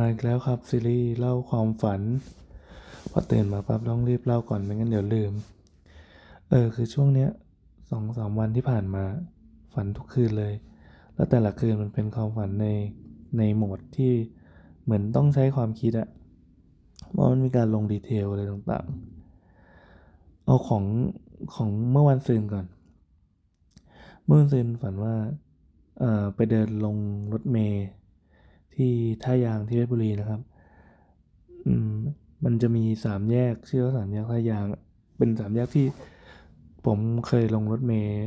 มาอีกแล้วครับซีรีส์เล่าความฝัน พอตื่นมาปั๊บต้องรีบเล่าก่อนไม่งั้นเดี๋ยวลืม เออคือช่วงเนี้ยสองสามวันที่ผ่านมาฝันทุกคืนเลย แล้วแต่ละคืนมันเป็นความฝันในในโหมดที่เหมือนต้องใช้ความคิดอะเพราะมันมีการลงดีเทลอะไรต่างๆ เอาของของเมื่อวันซืนก่อน เมื่อวันซืนฝันว่าเออไปเดินลงรถเมล์ ที่ท่ายางที่เพชรบุรีนะครับ อืมมันจะมีสามแยกชื่อว่าสามแยกท่ายาง เป็นสามแยกที่ผมเคยลงรถเมล์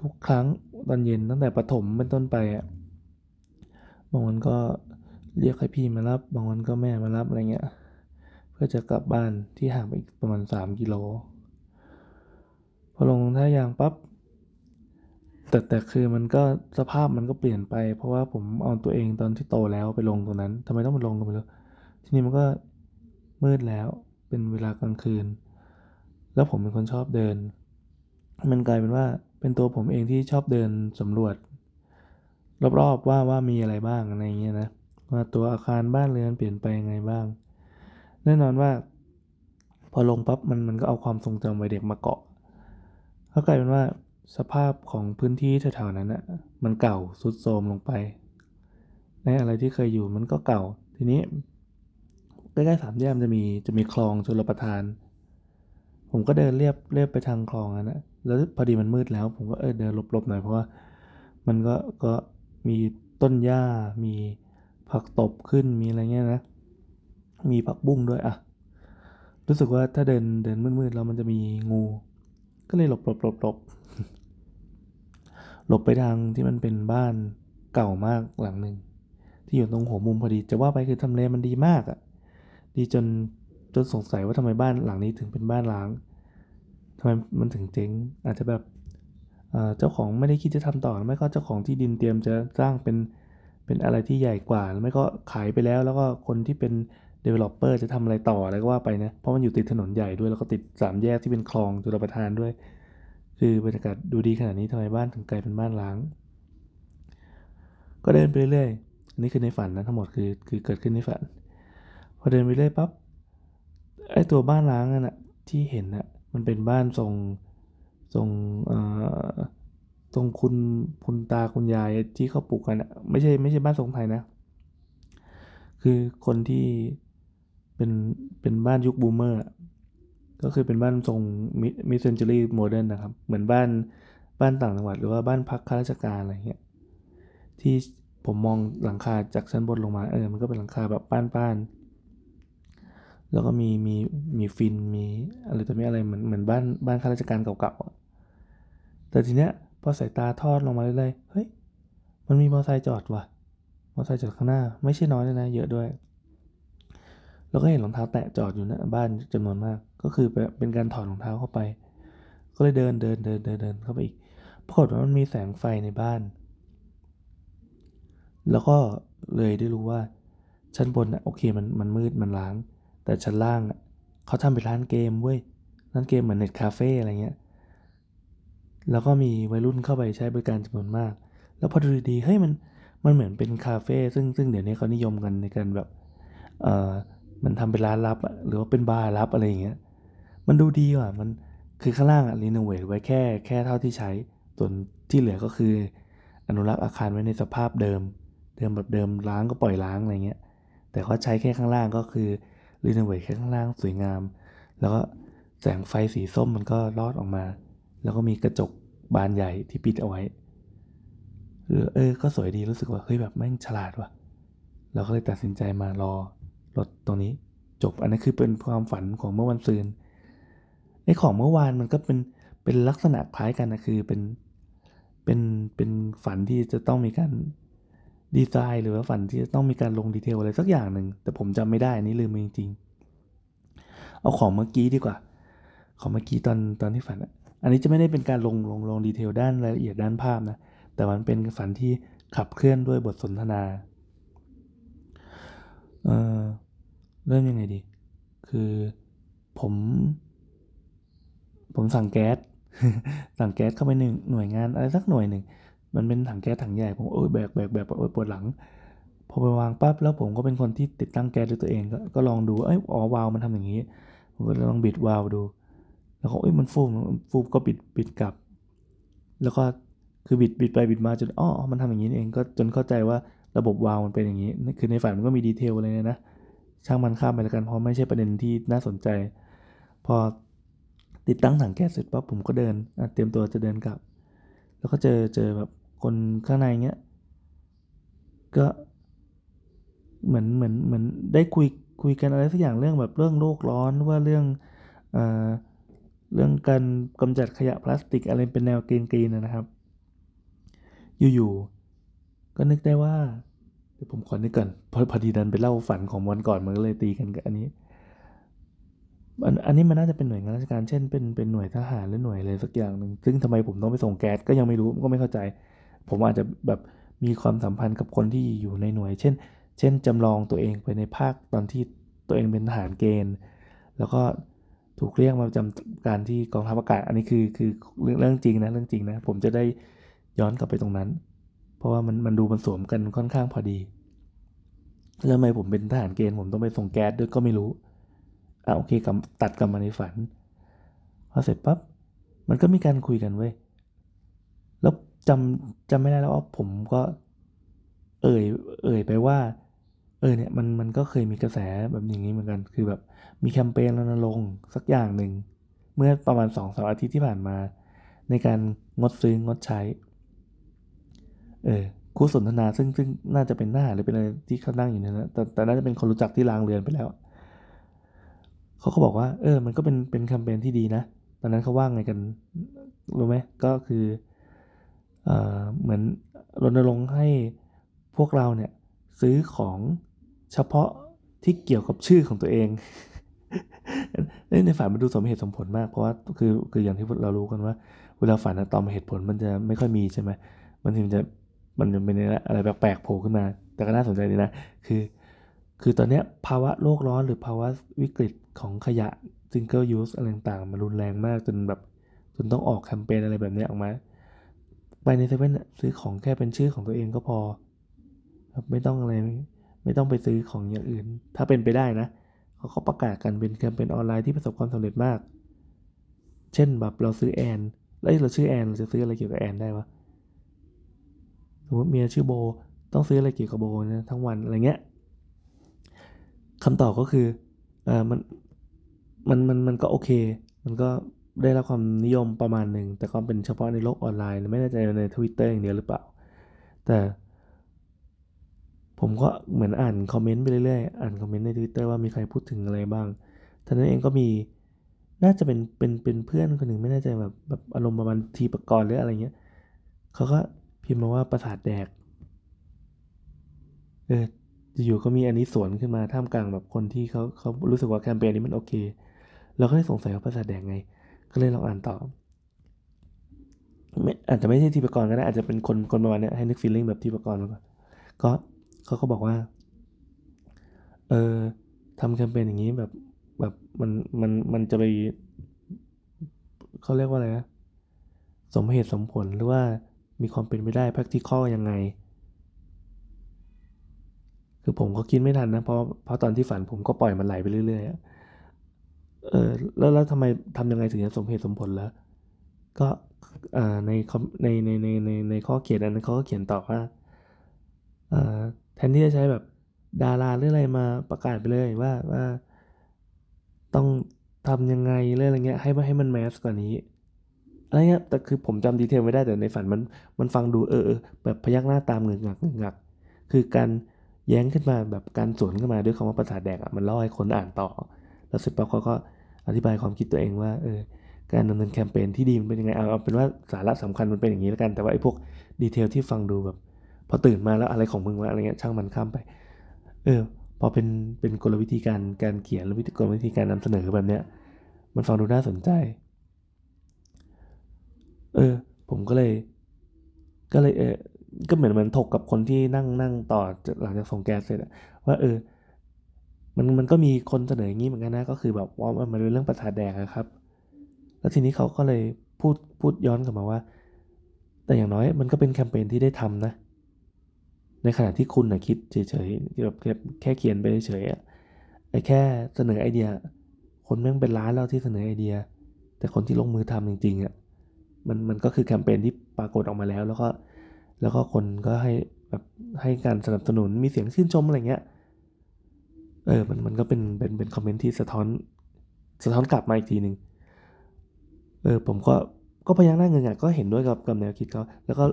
ทุกครั้งตอนเย็นตั้งแต่ประถมเป็นต้นไปอะบางวันก็เรียกให้พี่มารับบางวันก็แม่มารับอะไรเงี้ย เพื่อจะกลับบ้านที่ห่างไปอีกประมาณสามกิโล พอลงท่ายางปั๊บ แต่แต่คือมันก็สภาพมันก็เปลี่ยนไป เพราะว่าผมเอาตัวเองตอนที่โตแล้วไปลงตรงนั้นทำไมต้องไปลงกันไปแล้วทีนี้มันก็มืดแล้วเป็นเวลากลางคืน แล้วผมเป็นคนชอบเดิน มันกลายเป็นว่าเป็นตัวผมเองที่ชอบเดินสำรวจ รอบๆว่าว่ามีอะไรบ้างอะไรเงี้ยนะว่าตัวอาคารบ้านเรือนเปลี่ยนไปยังไงบ้าง แน่นอนว่า พอลงปั๊บมันมันก็เอาความทรงจำวัยเด็กมาเกาะก็กลายเป็นว่า สภาพของพื้นที่แถวๆนั้นอะมันเก่าสุดโทรมลงไป ในอะไรที่เคยอยู่มันก็เก่า ทีนี้ใกล้ๆสามแยกจะมีจะมีคลองชลประทาน ผมก็เดินเรียบเรียบไปทางคลองนั้นนะแล้วพอดีมันมืดแล้ว ผมก็เออเดินหลบๆหน่อยเพราะว่ามันก็ก็มีต้นหญ้า มีผักตบขึ้นมีอะไรเงี้ยนะ มีผักบุ้งด้วยอะรู้สึกว่าถ้าเดินเดินมืดๆแล้วมันจะมีงู ก็เลยหลบหลบหลบหลบ หลบไปทางที่มันเป็นบ้านเก่ามากหลังหนึ่งที่อยู่ตรงหัวมุมพอดี จะว่าไปคือทำเลมันดีมากอะ่ะ ดีจนจนสงสัยว่าทำไมบ้านหลังนี้ถึงเป็นบ้านล้างทำไมมันถึงเจ๊ง อาจจะแบบเจ้าของไม่ได้คิดจะทำต่อไม่ก็เจ้าของที่ดินเตรียมจะสร้างเป็นเป็นอะไรที่ใหญ่กว่าไม่ก็ขายไปแล้ว แล้วก็คนที่เป็น developer จะทำอะไรต่ออะไรก็ว่าไปนะ เพราะมันอยู่ติดถนนใหญ่ด้วยแล้วก็ติดสามแยกที่เป็นคลองจุลประทานด้วย คือบรรยากาศดูดีขนาดนี้ทำไมบ้านถึงกลายเป็นบ้านล้าง ก็เดินไปเรื่อยๆนี่คือในฝันนะทั้งหมดคือคือเกิดขึ้นในฝัน พอเดินไปเรื่อยปั๊บไอตัวบ้านล้างนั่นอะที่เห็นอะมันเป็นบ้านทรงทรงเอ่อทรงคุณคุณตาคุณยายที่เขาปลูกกันอะไม่ใช่ไม่ใช่บ้านทรงไทยนะ คือคนที่เป็นเป็นบ้านยุค boomer ก็คือเป็นบ้านทรง mid-century modern นะครับ เหมือนบ้านบ้านต่างจังหวัด หรือว่าบ้านพักข้าราชการอะไรเงี้ยที่ผมมองหลังคาจากชั้นบนลงมาเออมันก็เป็นหลังคาแบบป้านๆแล้วก็มีมีมีฟินมีอะไรตัวนี้อะไรเหมือนเหมือนบ้านบ้านข้าราชการเก่าๆแต่ทีเนี้ยพอสายตาทอดลงมาเรื่อยๆเฮ้ยมันมีมอเตอร์ไซค์จอดว่ะมอเตอร์ไซค์จอดข้างหน้า ไม่ใช่น้อยเลยนะ เยอะด้วย แล้วก็เห็นรองเท้าแตะจอดอยู่หน้าบ้านจำนวนมาก ก็คือเป็นการถอดรองเท้าเข้าไป ก็เลยเดินเดินเดินเดินเดินเข้าไปอีกปรากฏว่ามันมีแสงไฟในบ้าน แล้วก็เลยได้รู้ว่า ชั้นบนอะโอเคมันมันมืดมันร้าง แต่ชั้นล่างอะเขาทำเป็นร้านเกมเว้ยร้านเกมเหมือนเน็ตคาเฟ่อะไรเงี้ยแล้วก็มีวัยรุ่นเข้าไปใช้บริการจำนวนมาก แล้วพอดูดีเฮ้ยมันมันเหมือนเป็นคาเฟ่ซึ่งซึ่งเดี๋ยวนี้เขานิยมกันในการแบบเออมันทำเป็นร้านลับหรือว่าเป็นบาร์ลับอะไรอย่างเงี้ย มันดูดีว่ะมันคือข้างล่างอะ renovate ไว้แค่แค่เท่าที่ใช้ ส่วนที่เหลือก็คือ อนุรักษ์อาคารไว้ในสภาพเดิม เดิมแบบเดิมล้างก็ปล่อยล้างอะไรเงี้ย แต่เขาใช้แค่ข้างล่างก็คือรีโนเวทแค่ข้างล่างสวยงาม แล้วก็แสงไฟสีส้มมันก็ลอดออกมา แล้วก็มีกระจกบานใหญ่ที่ปิดเอาไว้เออเออ ก็สวยดีรู้สึกว่าเฮ้ยแบบแม่งฉลาดว่ะ เราก็เลยตัดสินใจมารอรถตรงนี้ จบอันนี้คือเป็นความฝันของเมื่อวันซืน ไอ้ของเมื่อวานมันก็เป็นเป็นลักษณะคล้ายกันนะคือเป็นเป็นเป็นฝันที่จะต้องมีการดีไซน์หรือว่าฝันที่จะต้องมีการลง detail อะไรสักอย่างหนึ่งแต่ผมจำไม่ได้อันนี้ลืมจริงๆเอาของเมื่อกี้ดีกว่า ของเมื่อกี้ตอนตอนที่ฝันอันนี้จะไม่ได้เป็นการลงลงลง detail ด้านรายละเอียดด้านภาพนะแต่มันเป็นฝันที่ขับเคลื่อนด้วยบทสนทนาเออเริ่มยังไงดี คือผม ผมสั่งแก๊ส สั่งแก๊สเข้าไปหนึ่งหน่วยงานอะไรสักหน่วยหนึ่ง มันเป็นถังแก๊สถังใหญ่ ผมโอ้ยแบกแบกแบกโอ้ยปวดหลัง พอไปวางปั๊บแล้วผมก็เป็นคนที่ติดตั้งแก๊สด้วยตัวเอง ก็ลองดู เอ้ย อ๋อวาล์วมันทำอย่างนี้ ผมก็ลองบิดวาล์วดู แล้วก็เอ้ย มันฟูมฟูมก็บิดบิดกลับ แล้วก็คือบิดบิดไปบิดมาจน อ๋อ มันทำอย่างนี้เอง ก็จนเข้าใจว่าระบบวาล์วมันเป็นอย่างนี้ คือในฝันมันก็มีดีเทลอะไรเนี่ยนะ ช่างมันข้ามไปแล้วกัน เพราะไม่ใช่ประเด็นที่น่าสนใจ พอ ติดตั้งถังแก๊สเสร็จปั๊บผมก็เดินเตรียมตัวจะเดินกลับ แล้วก็เจอเจอแบบคนข้างในเงี้ยก็เหมือนเหมือนเหมือนได้คุยคุยกันอะไรสักอย่างเรื่องแบบเรื่องโลกร้อนว่าเรื่องเอ่อเรื่องการกำจัดขยะพลาสติกอะไรเป็นแนวกรีนๆนะครับ อยู่ๆก็นึกได้ว่าเดี๋ยวผมขอนึกก่อนพอพอดีดันไปเล่าฝันของวันก่อนมันก็เลยตีกันกับอันนี้ อันอันนี้มันน่าจะเป็นหน่วยงานราชการเช่นเป็นเป็นหน่วยทหารหรือหน่วยอะไรสักอย่างหนึ่งซึ่งทำไมผมต้องไปส่งแก๊สก็ยังไม่รู้ก็ไม่เข้าใจ ผมอาจจะแบบมีความสัมพันธ์กับคนที่อยู่ในหน่วย เช่น เช่นจำลองตัวเองไปในภาคตอนที่ตัวเองเป็นทหารเกณฑ์ แล้วก็ถูกเรียกมาจำการที่กองทัพอากาศ อันนี้คือคือเรื่องจริงนะเรื่องจริงนะผมจะได้ย้อนกลับไปตรงนั้น เพราะว่ามันมันดูมันสวมกันค่อนข้างพอดี แล้วทำไมผมเป็นทหารเกณฑ์ผมต้องไปส่งแก๊สด้วยก็ไม่รู้ อะโอเคกับตัดกลับมาในฝันพอเสร็จปั๊บมันก็มีการคุยกันเว้ยแล้วจำจำไม่ได้แล้วว่าผมก็ เอ่ยเอ่ยไปว่า เออเนี่ยมันมันก็เคยมีกระแสแบบอย่างนี้เหมือนกัน คือแบบมีแคมเปญรณรงค์สักอย่างหนึ่งเมื่อประมาณสองสาอาทิตย์ที่ผ่านมา ในการงดซื้องดใช้ เออคู่สนทนาซึ่งซึ่งน่าจะเป็นหน้าหรือเป็นอะไรที่เขานั่งอยู่นั่นนะแต่แต่น่าจะเป็นคนรู้จักที่ลางเรือนไปแล้ว เขาก็บอกว่า เออ มันก็เป็นเป็นแคมเปญที่ดีนะ ตอนนั้นเขาว่าไงกัน รู้ไหม ก็คือเอ่อเหมือนรณรงค์ให้พวกเราเนี่ยซื้อของเฉพาะที่เกี่ยวกับชื่อของตัวเองในฝันมันดูสมเหตุสมผลมาก เพราะว่าคือคืออย่างที่เรารู้กันว่า เวลาฝันตอมเหตุผลมันจะไม่ค่อยมีใช่ไหมมันถึงจะมันจะเป็นอะไรแปลกๆโผล่ขึ้นมา แต่ก็น่าสนใจดีนะ คือ คือตอนนี้ภาวะโลกร้อนหรือภาวะวิกฤต ของขยะ single use อะไรต่างๆ มันรุนแรงมากจนแบบจนต้องออกแคมเปญอะไรแบบนี้ออกมา ไปในเซเว่นซื้อของแค่เป็นชื่อของตัวเองก็พอไม่ต้องอะไร ไม่ต้องไปซื้อของอย่างอื่น ถ้าเป็นไปได้นะเขาเขาประกาศกันเป็นแคมเปญออนไลน์ที่ประสบความสำเร็จมาก เช่นแบบเราซื้อแอนแล้วเราชื่อแอนเราจะซื้ออะไรเกี่ยวกับแอนได้วะสมมติเมียชื่อโบต้องซื้ออะไรเกี่ยวกับโบนะทั้งวันอะไรเงี้ยคำตอบก็คือ ออมันมันมันมันก็โอเค มันก็ได้รับความนิยมประมาณหนึ่ง แต่ก็เป็นเฉพาะในโลกออนไลน์ ไม่แน่ใจในทวิตเตอร์อย่างเดียวหรือเปล่า แต่ผมก็เหมือนอ่านคอมเมนต์ไปเรื่อยๆ อ่านคอมเมนต์ในทวิตเตอร์ว่ามีใครพูดถึงอะไรบ้างเท่านั้นเองก็มี น่าจะเป็น เป็น เป็นเพื่อนคนหนึ่งไม่แน่ใจแบบแบบอารมณ์ประมาณทีประกรณ์หรืออะไรเงี้ย เขาก็พิมพ์มาว่าประสาทแดก เออ อยู่ก็มีอันนี้สวนขึ้นมาท่ามกลางแบบคนที่เขาเขารู้สึกว่าแคมเปญนี้มันโอเค เราก็เลยสงสัยว่าประสาแดงไง ก็เลยลองอ่านต่อไม่อาจจะไม่ใช่ทีปกรก็ได้อาจจะเป็นคนคนประมาณนี้ให้นึกฟีลลิ่งแบบทีปกรมาก่อนก็เขาก็บอกว่า เออทำแคมเปญอย่างนี้แบบแบบมันมันมันจะไปเขาเรียกว่าอะไรนะสมเหตุสมผลหรือว่ามีความเป็นไปได้ practical ยังไง คือผมก็คิดไม่ทันนะ เพราะเพราะตอนที่ฝันผมก็ปล่อยมันไหลไปเรื่อยๆเออแล้วแล้วทำไมทำยังไงถึงจะสมเหตุสมผลแล้ว ก็ในในในในในในข้อเขียนอันนั้นเขาก็เขียนต่อว่าแทนที่จะใช้แบบดาราหรืออะไรมาประกาศไปเลยว่าว่า ต้องทำยังไงเรื่องอะไรเงี้ยให้ให้มันแมสกว่านี้อะไรเงี้ยแต่คือผมจำดีเทลไม่ได้แต่ในฝันมันมันฟังดูเออแบบพยักหน้าตามเงือกงักเงือกงักคือการ แย้งขึ้นมาแบบการสวนขึ้นมาด้วยคำว่าประสาทแดกอะมันล่าให้คนอ่านต่อ แล้วเสร็จปั๊บเขาก็อธิบายความคิดตัวเองว่าเออการดำเนินแคมเปญที่ดีมันเป็นยังไงเอาเอาเป็นว่าสาระสำคัญมันเป็นอย่างนี้แล้วกันแต่ว่าไอ้พวกดีเทลที่ฟังดูแบบพอตื่นมาแล้วอะไรของมึงวะอะไรเงี้ยช่างมันข้ามไป เออพอเป็นเป็นกลวิธีการการเขียนหรือวิธีกลวิธีการนำเสนอแบบเนี้ยมันฟังดูน่าสนใจ เออ ผมก็เลย ก็เลยเออ ก็เหมือนมันถกกับคนที่นั่งนั่งต่อหลังจากส่งแก๊สเสร็จว่าเออ มันมันก็มีคนเสนออย่างนี้เหมือนกันนะก็คือแบบว่ามันเป็นเรื่องประสาทแดกครับ แล้วทีนี้เขาก็เลยพูดพูดย้อนกลับมาว่า แต่อย่างน้อยมันก็เป็นแคมเปญที่ได้ทำนะ ในขณะที่คุณนะคิดเฉยๆแบบแค่เขียนไปเฉยๆไอ้แค่เสนอไอเดีย คนแม่งเป็นล้านแล้วที่เสนอไอเดีย แต่คนที่ลงมือทำจริงๆอะมันมันก็คือแคมเปญที่ปรากฏออกมาแล้วแล้วก็ แล้วก็คนก็ให้แบบให้การสนับสนุนมีเสียงชื่นชมอะไรเงี้ยเออมันมันก็เป็นเป็นเป็นคอมเมนต์ที่สะท้อนสะท้อนกลับมาอีกทีหนึ่งเออผมก็ก็พยักหน้าเงินอะก็เห็นด้วยกับกับแนวคิดเขาแล้วก็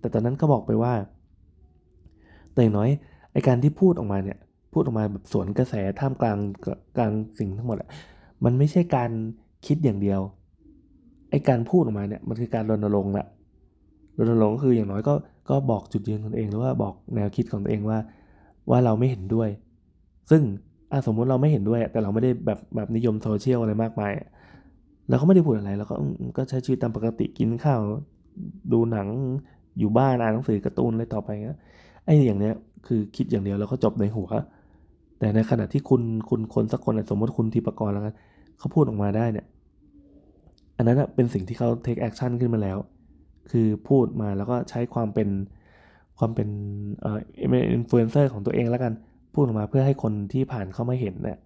แต่ตอนนั้นก็บอกไปว่า แต่อย่างน้อยไอการที่พูดออกมาเนี่ย พูดออกมาแบบสวนกระแสท่ามกลางกลางสิ่งทั้งหมดอะมันไม่ใช่การคิดอย่างเดียวไอการพูดออกมาเนี่ยมันคือการรณรงค์ละ รณรงค์คืออย่างน้อยก็ก็บอกจุดยืนของตัวเองหรือว่าบอกแนวคิดของตัวเองว่า ว่าเราไม่เห็นด้วย ซึ่งอะสมมุติเราไม่เห็นด้วย แต่เราไม่ได้แบบแบบนิยมโซเชียลอะไรมากมายเราก็ไม่ได้พูดอะไรเราก็ก็ใช้ชีวิตตามปกติกินข้าว ดูหนังอยู่บ้านอ่านหนังสือการ์ตูนอะไรต่อไปเงี้ยไอ้อย่างเนี้ยคือคิดอย่างเดียวแล้วก็จบในหัว แต่ในขณะที่คุณคุณคนสักคนสมมติคุณทีปกรณ์แล้วกันเขาพูดออกมาได้เนี่ย อันนั้นเป็นสิ่งที่เขา take action ขึ้นมาแล้ว คือพูดมาแล้วก็ใช้ความเป็นความเป็นเอ่ออินฟลูเอนเซอร์ของตัวเองแล้วกันพูดออกมาเพื่อให้คนที่ผ่านเข้ามาเห็นเนี่ย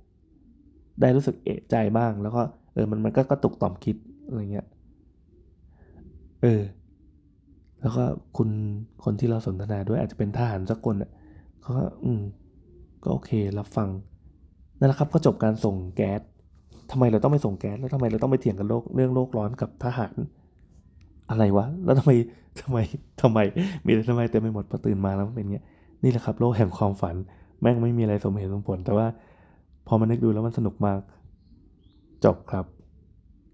ได้รู้สึกเอะใจบ้าง แล้วก็เออมันมันก็กระตุกต่อมคิดอะไรเงี้ยเออแล้วก็คุณคนที่เราสนทนาด้วยอาจจะเป็นทหารสักคนอะเขาก็อืมก็โอเครับฟังนั่นแหละครับก็จบการส่งแก๊สทำไมเราต้องไปส่งแก๊สแล้วทำไมเราต้องไปเถียงกันโลกเรื่องโลกร้อนกับทหาร อะไรวะ แล้วทำไมทำไมทำไม มีแต่ทำไมเต็มไปหมดพอตื่นมาแล้วมันเป็นเงี้ย นี่แหละครับโลกแห่งความฝัน แม่งไม่มีอะไรสมเหตุสมผล แต่ว่าพอมานึกดูแล้วมันสนุกมาก จบครับ